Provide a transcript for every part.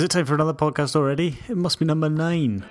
Is it time for another podcast already? It must be number nine.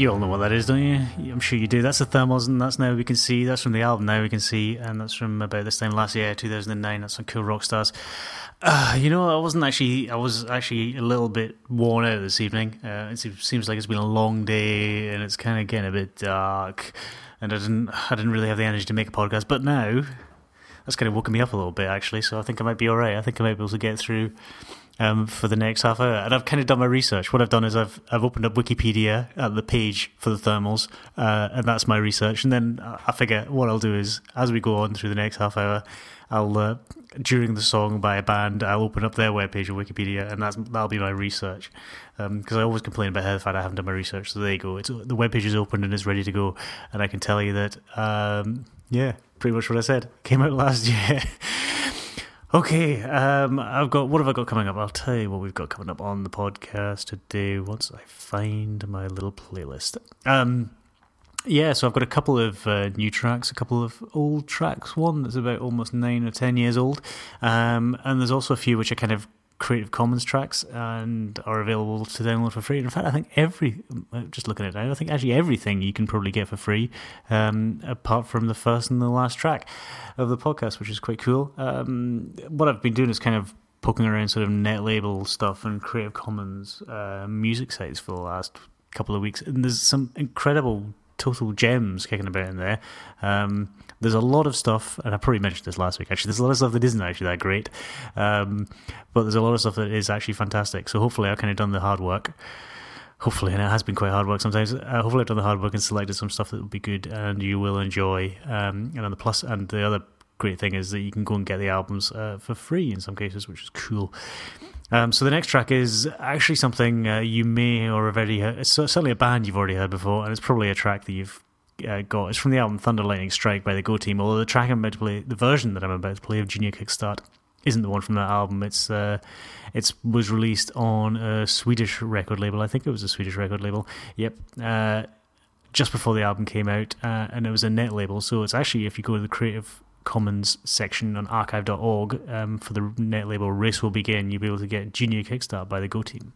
You all know what that is, don't you? I'm sure you do. That's the Thermals, and that's Now We Can See. That's from the album Now We Can See, and that's from about this time last year, 2009. That's on Kill Rock Stars. Uh, you know, I wasn't actually, I was actually a little bit worn out this evening. Uh, it seems- like it's been a long day, and it's kind of getting a bit dark, and I didn't, I didn't really have the energy to make a podcast. But now, that's kind of woken me up a little bit, actually. So I think I might be all right. I think I might be able to get through um, for the next half hour. And I've kind of done my research. What I've done is I've I've opened up Wikipedia at the page for the thermals, uh, and that's my research. And then I figure what I'll do is as we go on through the next half hour, I'll uh, during the song by a band, I'll open up their webpage of Wikipedia, and that's that'll be my research. Because I always complain about how the fact I haven't done my research. So there you go. It's the webpage is open and it's ready to go, and I can tell you that um, yeah, pretty much what I said came out last year. Okay, um, I've got what have I got coming up? I'll tell you what we've got coming up on the podcast today once I find my little playlist. Um, yeah, so I've got a couple of uh, new tracks, a couple of old tracks. One that's about almost nine or ten years old, um, and there's also a few which are kind of Creative Commons tracks and are available to download for free. In fact, I think every just looking at it I think actually everything you can probably get for free, um, apart from the first and the last track of the podcast, which is quite cool. Um, what I've been doing is kind of poking around sort of net label stuff and Creative Commons uh, music sites for the last couple of weeks, and there's some incredible total gems kicking about in there. Um, there's a lot of stuff, and I probably mentioned this last week. Actually, there's a lot of stuff that isn't actually that great, um, but there's a lot of stuff that is actually fantastic. So hopefully, I've kind of done the hard work. Hopefully, and it has been quite hard work sometimes. Uh, hopefully, I've done the hard work and selected some stuff that will be good and you will enjoy. Um, and on the plus, and the other great thing is that you can go and get the albums uh, for free in some cases, which is cool. Um, so the next track is actually something uh, you may or have already heard. It's certainly a band you've already heard before, and it's probably a track that you've uh, got. It's from the album Thunder Lightning Strike by the Go Team. Although the track I'm about to play, the version that I'm about to play of Junior Kickstart, isn't the one from that album. It's uh, it was released on a Swedish record label. I think it was a Swedish record label. Yep. Uh, just before the album came out, uh, and it was a net label. So it's actually, if you go to the Creative Commons section on archive.org um, for the net label Race Will Begin, you'll be able to get Junior Kickstart by the Go Team.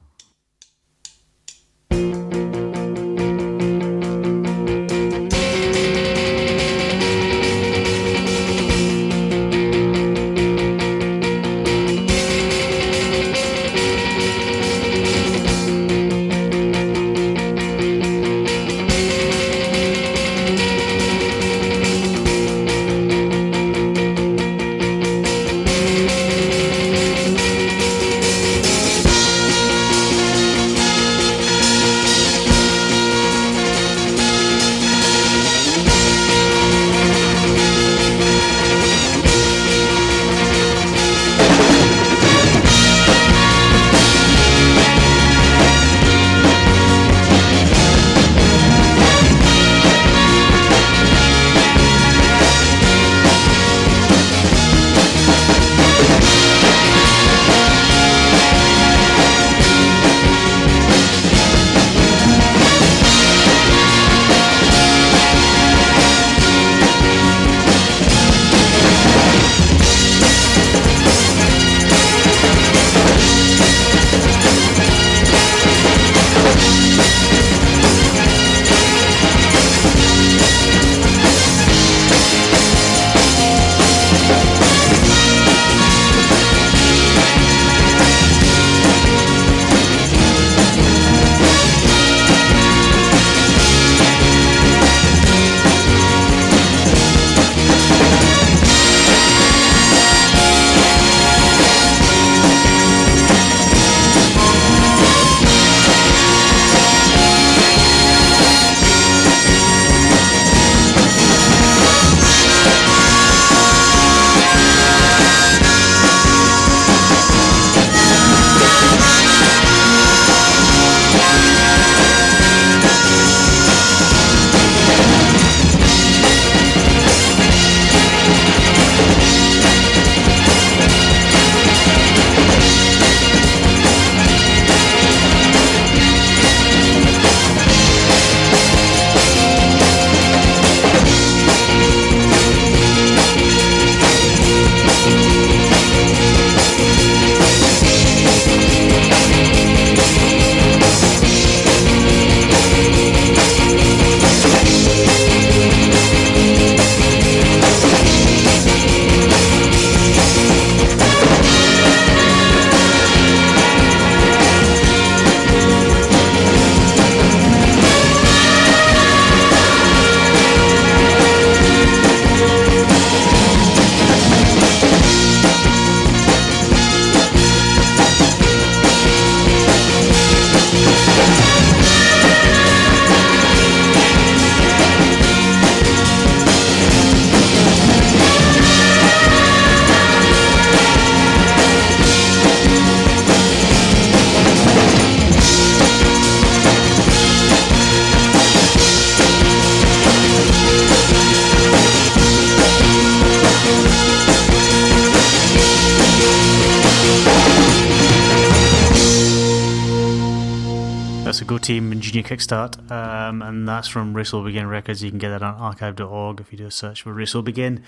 Kickstart, um, and that's from Race Will Begin Records. You can get that on archive.org if you do a search for Race Will Begin.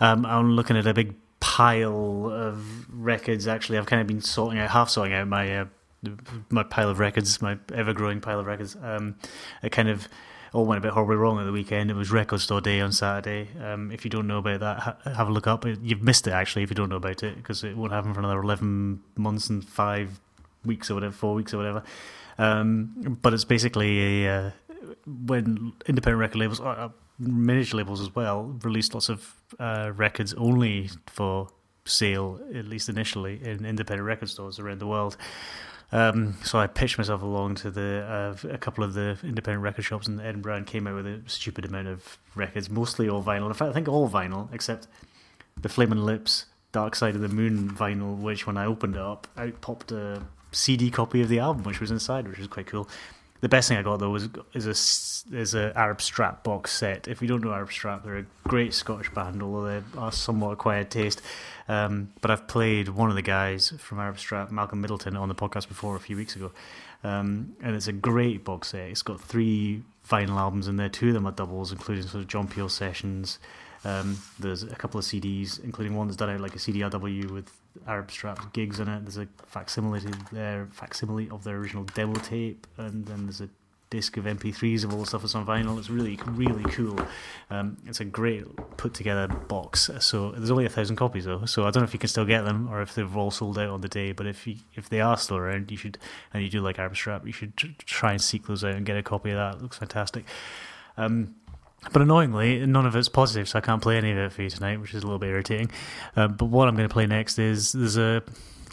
Um, I'm looking at a big pile of records. Actually, I've kind of been sorting out, half sorting out my uh, my pile of records, my ever growing pile of records. Um, it kind of all went a bit horribly wrong at the weekend. It was Record Store Day on Saturday. Um, if you don't know about that, ha- have a look up. You've missed it actually if you don't know about it because it won't happen for another eleven months and five weeks or whatever, four weeks or whatever. Um, but it's basically a, uh, when independent record labels, uh, major labels as well, released lots of uh, records only for sale, at least initially, in independent record stores around the world. Um, so I pitched myself along to the uh, a couple of the independent record shops in Edinburgh and came out with a stupid amount of records, mostly all vinyl. In fact, I think all vinyl except the Flaming Lips Dark Side of the Moon vinyl, which when I opened it up, out popped a CD copy of the album, which was inside, which was quite cool. The best thing I got though was is a is a Arab Strap box set. If you don't know Arab Strap, they're a great Scottish band, although they are somewhat acquired taste. Um, but I've played one of the guys from Arab Strap, Malcolm Middleton, on the podcast before a few weeks ago, um, and it's a great box set. It's got three vinyl albums in there. Two of them are doubles, including sort of John Peel sessions. Um, there's a couple of CDs, including one that's done out like a CDRW with Arab Strap gigs in it. There's a facsimile there, facsimile of their original demo tape, and then there's a disc of MP3s of all the stuff that's on vinyl. It's really, really cool. Um, it's a great put together box. So there's only a thousand copies though, so I don't know if you can still get them or if they've all sold out on the day. But if you, if they are still around, you should, and you do like Arab Strap, you should try and seek those out and get a copy of that. It looks fantastic. Um, but annoyingly, none of it's podsafe, so I can't play any of it for you tonight, which is a little bit irritating. Uh, but what I'm going to play next is there's a,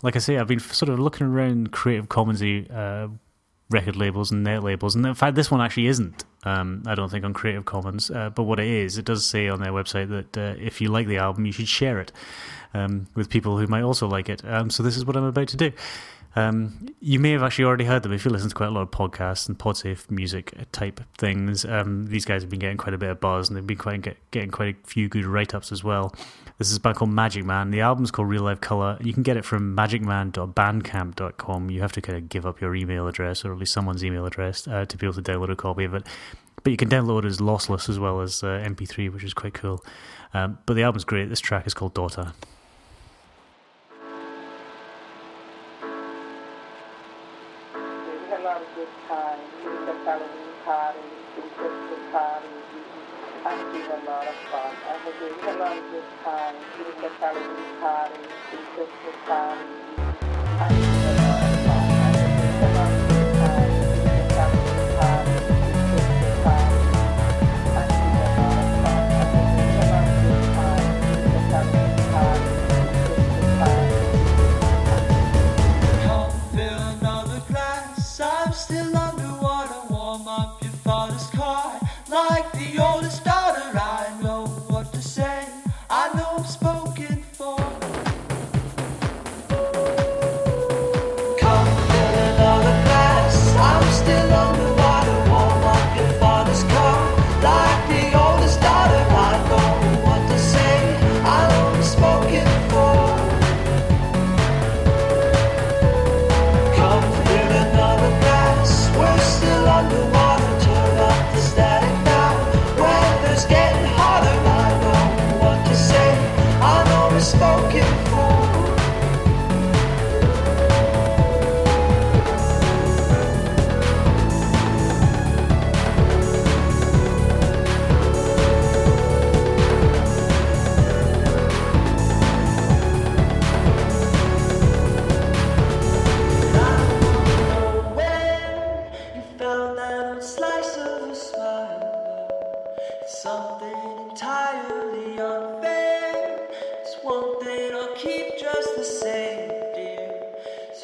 like I say, I've been sort of looking around Creative Commonsy uh, record labels and net labels, and in fact, this one actually isn't. Um, I don't think on Creative Commons, uh, but what it is, it does say on their website that uh, if you like the album, you should share it um, with people who might also like it. Um, so this is what I'm about to do. Um, you may have actually already heard them if you listen to quite a lot of podcasts and podsafe music type things. Um, these guys have been getting quite a bit of buzz and they've been quite get, getting quite a few good write ups as well. This is a band called Magic Man. The album's called Real Life Color. You can get it from magicman.bandcamp.com. You have to kind of give up your email address or at least someone's email address uh, to be able to download a copy of it. But you can download it as lossless as well as uh, MP3, which is quite cool. Um, but the album's great. This track is called Daughter. Halloween party, Christmas party. still underwater. Warm up your father's car like the oldest dog.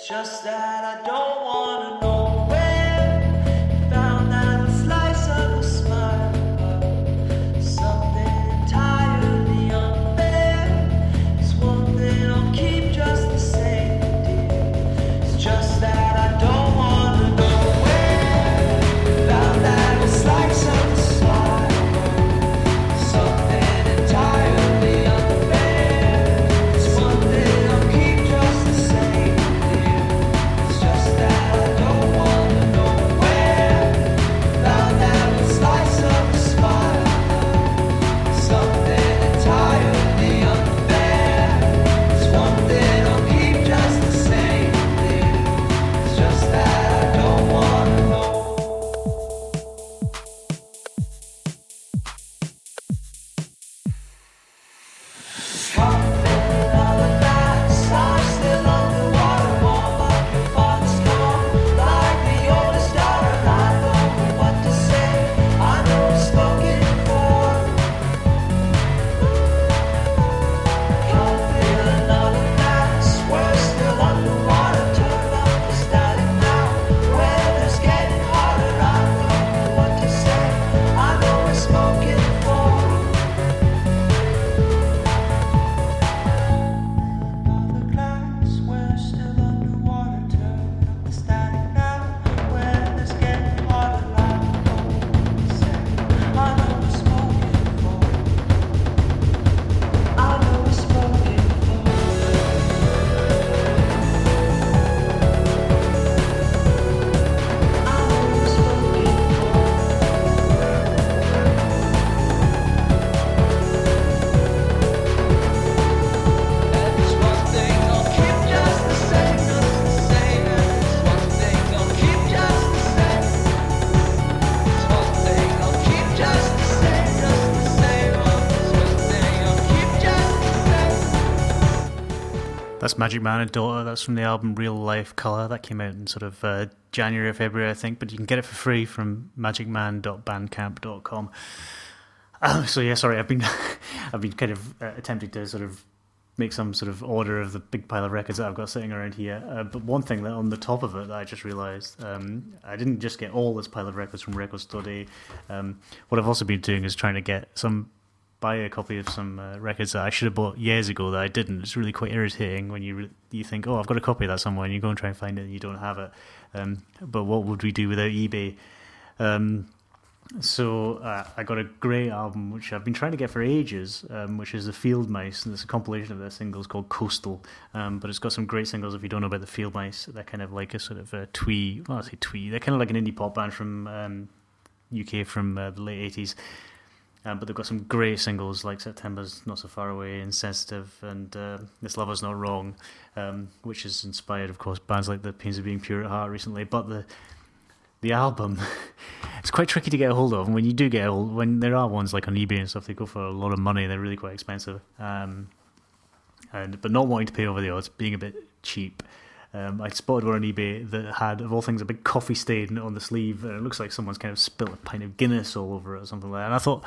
It's That's Magic Man and Daughter. That's from the album Real Life Color. That came out in sort of uh, January or February, I think. But you can get it for free from magicman.bandcamp.com. Uh, so yeah, sorry, I've been I've been kind of uh, attempting to sort of make some sort of order of the big pile of records that I've got sitting around here. Uh, but one thing that on the top of it that I just realised, um, I didn't just get all this pile of records from Record Store Day. Um, what I've also been doing is trying to get some buy a copy of some uh, records that I should have bought years ago that I didn't. It's really quite irritating when you re- you think, oh, I've got a copy of that somewhere, and you go and try and find it, and you don't have it. Um, but what would we do without eBay? Um, so uh, I got a great album which I've been trying to get for ages, um, which is the Field Mice, and it's a compilation of their singles called Coastal. Um, but it's got some great singles. If you don't know about the Field Mice, they're kind of like a sort of a twee. Well, I say twee. They're kind of like an indie pop band from um, UK from uh, the late eighties. Um, but they've got some great singles like September's Not So Far Away, Insensitive, and uh, This Love Is Not Wrong, um, which has inspired, of course, bands like The Pains of Being Pure at Heart recently. But the the album, it's quite tricky to get a hold of. And when you do get hold, when there are ones like on eBay and stuff, they go for a lot of money. They're really quite expensive. Um, and but not wanting to pay over the odds, being a bit cheap. Um, I spotted one on eBay that had, of all things, a big coffee stain on the sleeve, and it looks like someone's kind of spilled a pint of Guinness all over it or something like that. And I thought,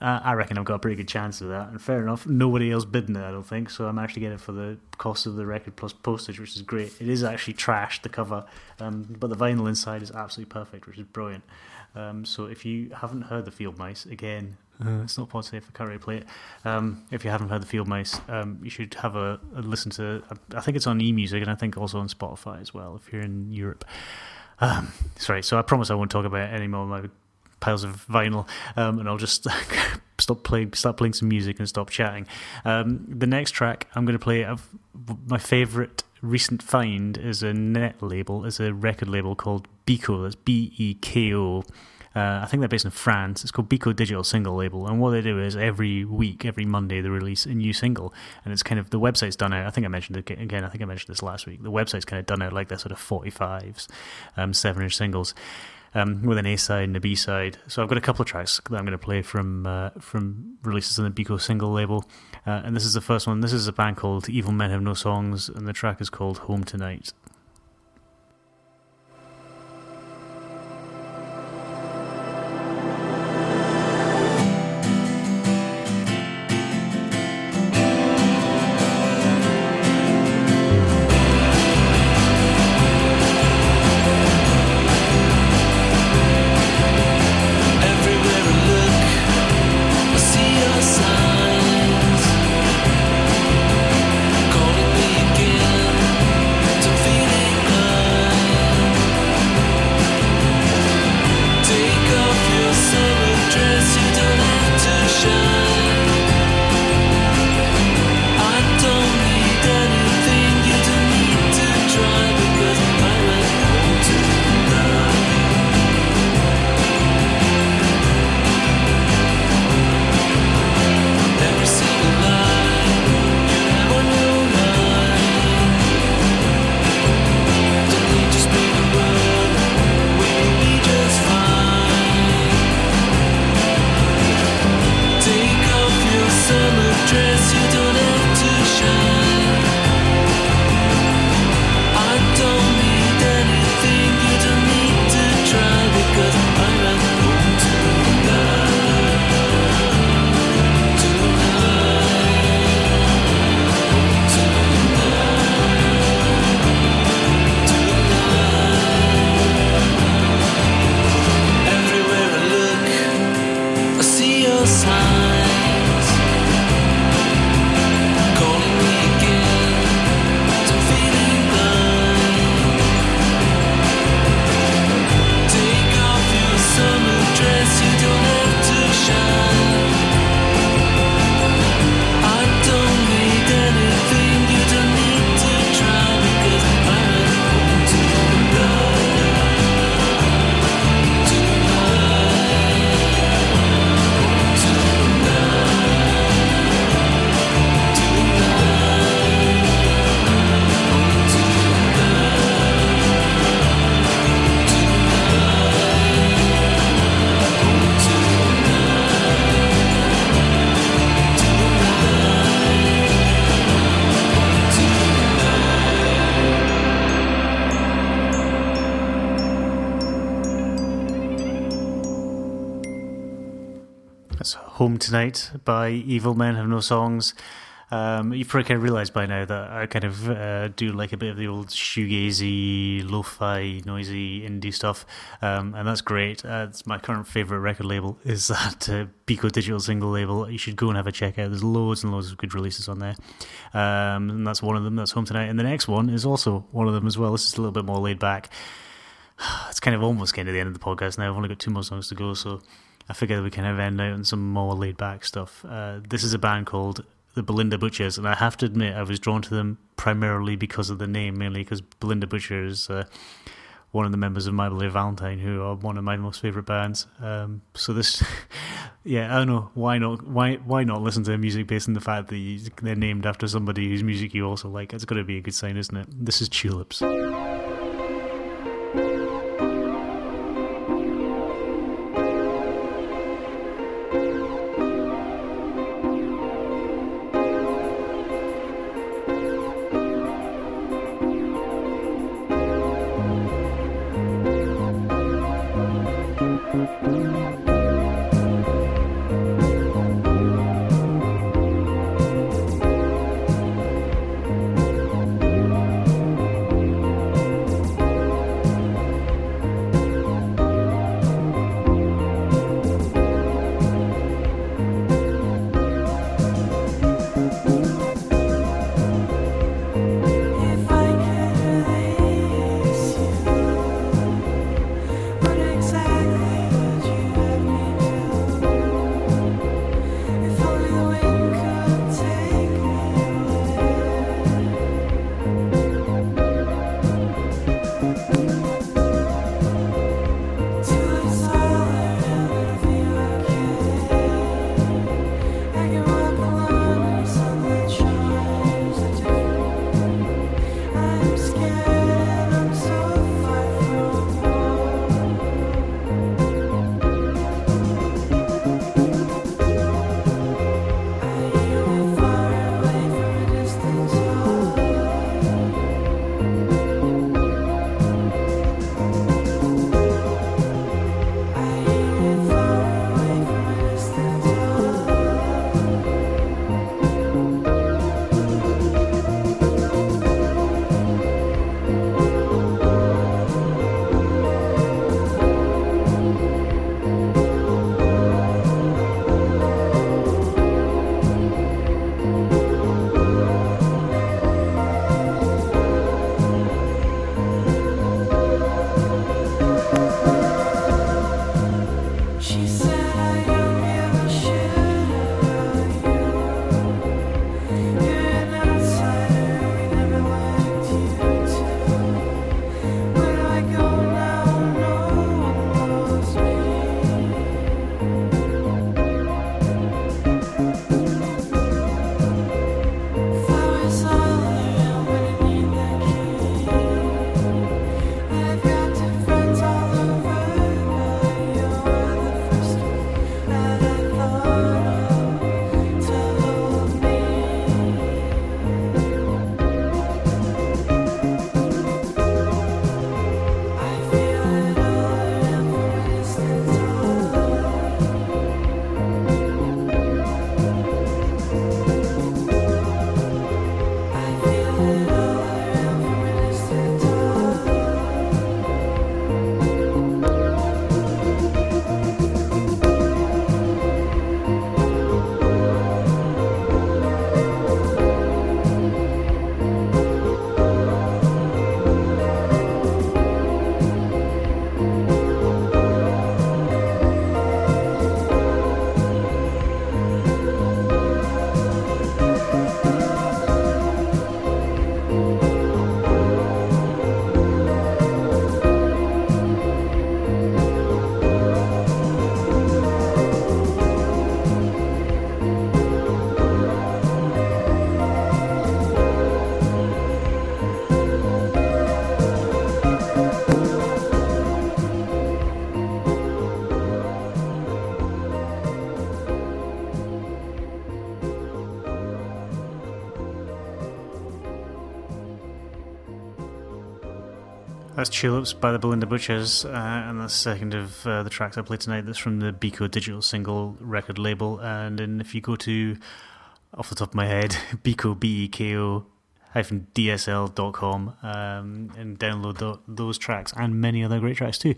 uh, I reckon I've got a pretty good chance of that. And fair enough, nobody else bidding it, I don't think. So I'm actually getting it for the cost of the record plus postage, which is great. It is actually trashed, the cover, um, but the vinyl inside is absolutely perfect, which is brilliant. Um, so if you haven't heard the Field Mice, again, uh, it's not possible if I can't really play it. Um, if you haven't heard the Field Mice, um, you should have a, a, listen to. I think it's on eMusic and I think also on Spotify as well if you're in Europe. Um, sorry, so I promise I won't talk about it anymore. My piles of vinyl, um, and I'll just stop playing, start playing some music, and stop chatting. Um, the next track I'm going to play, I've, my favorite recent find is a net label, is a record label called Beko. That's B E K O. Uh, I think they're based in France. It's called Beko Digital Single Label, and what they do is every week, every Monday, they release a new single, and it's kind of the website's done out. I think I mentioned it again. I think I mentioned this last week. The website's kind of done out like their sort of forty-fives, um, seven-inch singles um, with an A side and a B side. So I've got a couple of tracks that I'm going to play from uh, from releases on the Beko single label, uh, and this is the first one. This is a band called Evil Men Have No Songs, and the track is called Home Tonight. Home Tonight by Evil Men Have No Songs. Um, you've probably kind of realised by now that I kind of uh, do like a bit of the old shoegazy, lo-fi, noisy indie stuff, um, and that's great. Uh, it's my current favourite record label is that uh, Beko Digital single label. You should go and have a check out. There's loads and loads of good releases on there, um, and that's one of them. That's Home Tonight, and the next one is also one of them as well. This is a little bit more laid back. It's kind of almost getting to the end of the podcast now. I've only got two more songs to go, so I figure we kind of end out on some more laid back stuff. Uh, this is a band called the Bilinda Butchers, and I have to admit I was drawn to them primarily because of the name, mainly because Bilinda Butcher is uh, one of the members of My Bloody Valentine, who are one of my most favorite bands. Um, so this, yeah, I don't know why not why why not listen to their music based on the fact that they're named after somebody whose music you also like. It's got to be a good sign, isn't it? This is Tulips. Tulips by the Bilinda Butchers, uh, and that's the second of uh, the tracks I played tonight. That's from the Beko Digital Single record label. And then if you go to, off the top of my head, Beko, B E K O hyphen DSL.com um, and download th- those tracks and many other great tracks too.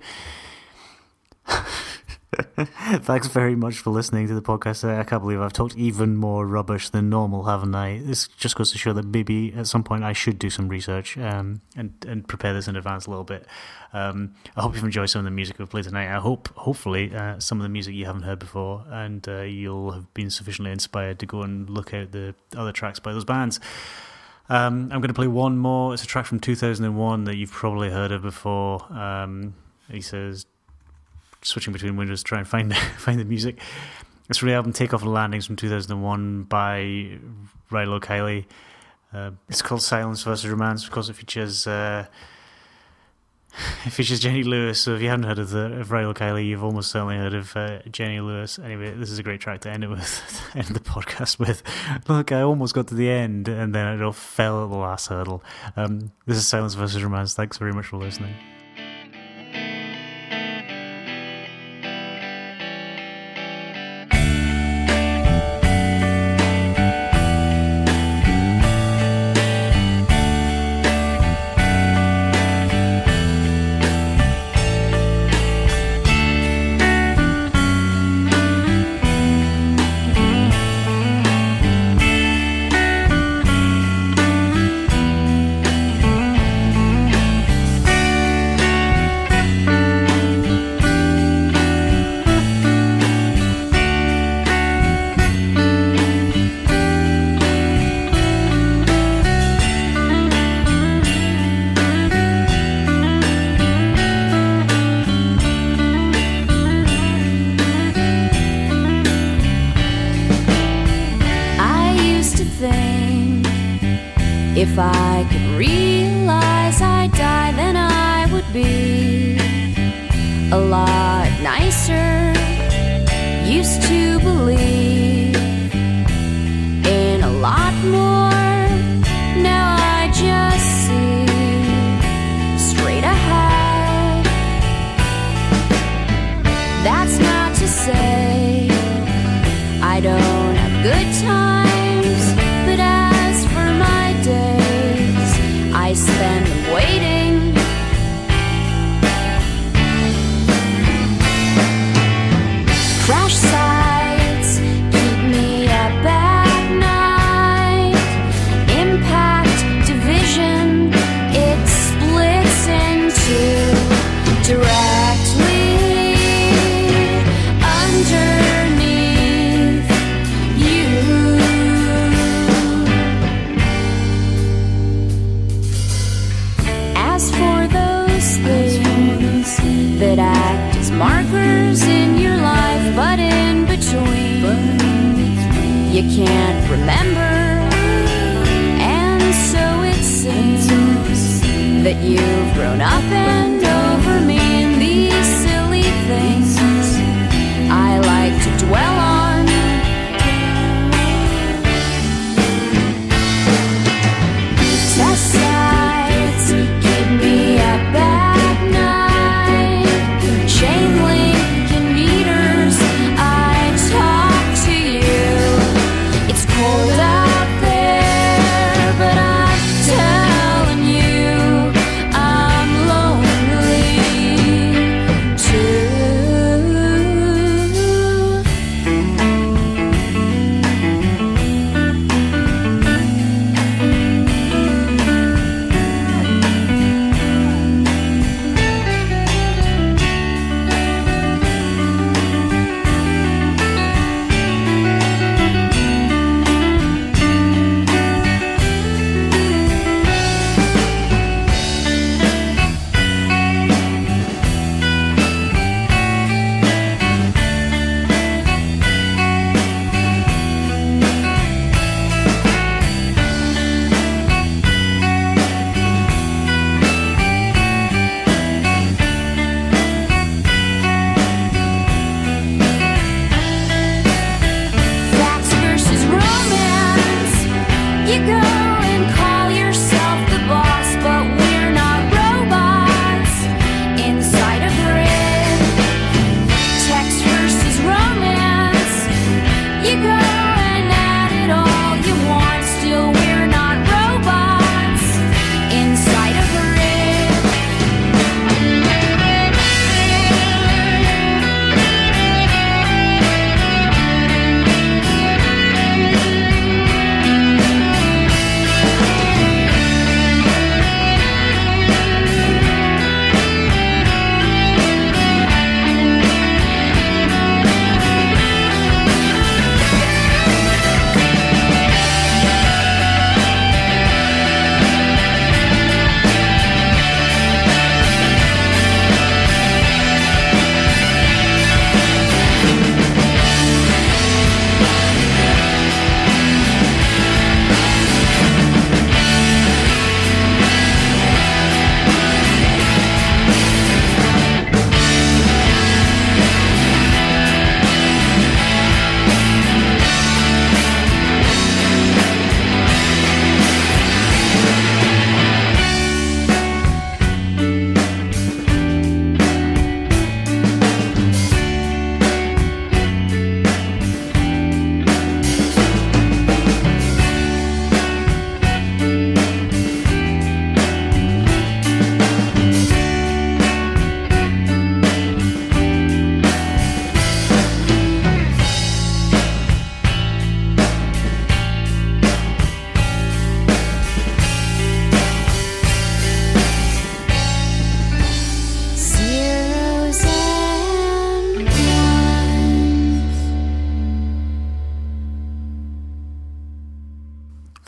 Thanks very much for listening to the podcast. I can't believe I've talked even more rubbish than normal, haven't I? This just goes to show that maybe at some point I should do some research um, and and prepare this in advance a little bit. Um, I hope you've enjoyed some of the music we've played tonight. I hope, hopefully, uh, some of the music you haven't heard before, and uh, you'll have been sufficiently inspired to go and look out the other tracks by those bands. Um, I'm going to play one more. It's a track from 2001 that you've probably heard of before. Um, he says switching between windows to try and find find the music. It's from the album Take Off and Landings from 2001 by Rilo Kiley. Uh, it's called Science versus Romance because it features uh, it features Jenny Lewis. So if you haven't heard of the of Rilo Kiley, you've almost certainly heard of uh, Jenny Lewis. Anyway, this is a great track to end it with, end the podcast with. Look, I almost got to the end and then it all fell at the last hurdle. Um, this is Science versus Romance. Thanks very much for listening.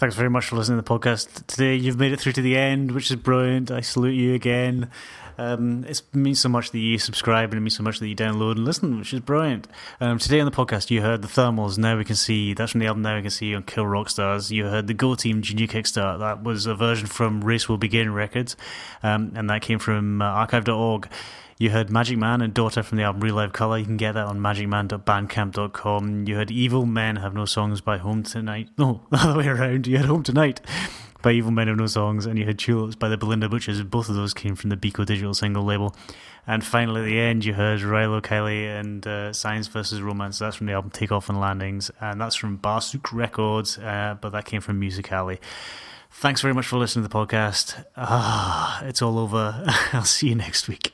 Thanks very much for listening to the podcast today. You've made it through to the end, which is brilliant. I salute you again. Um, it means so much that you subscribe and it means so much that you download and listen, which is brilliant. Um, today on the podcast, you heard the Thermals. Now we can see that's from the album. Now we can see on Kill Rock Stars. You heard the Go Team Junior Kickstart. That was a version from Race Will Begin Records, um, and that came from uh, Archive.org. You heard Magic Man and Daughter from the album Real Life Color. You can get that on magicman.bandcamp.com. You heard Evil Men Have No Songs by Home Tonight. No, the other way around. You had Home Tonight by Evil Men Have No Songs, and you had Tulips by the Bilinda Butchers. Both of those came from the Beko Digital single label. And finally, at the end, you heard Rilo Kiley and uh, Science versus Romance. That's from the album Takeoff and Landings, and that's from Barsuk Records, uh, but that came from Music Alley. Thanks very much for listening to the podcast. Ah, it's all over. I'll see you next week.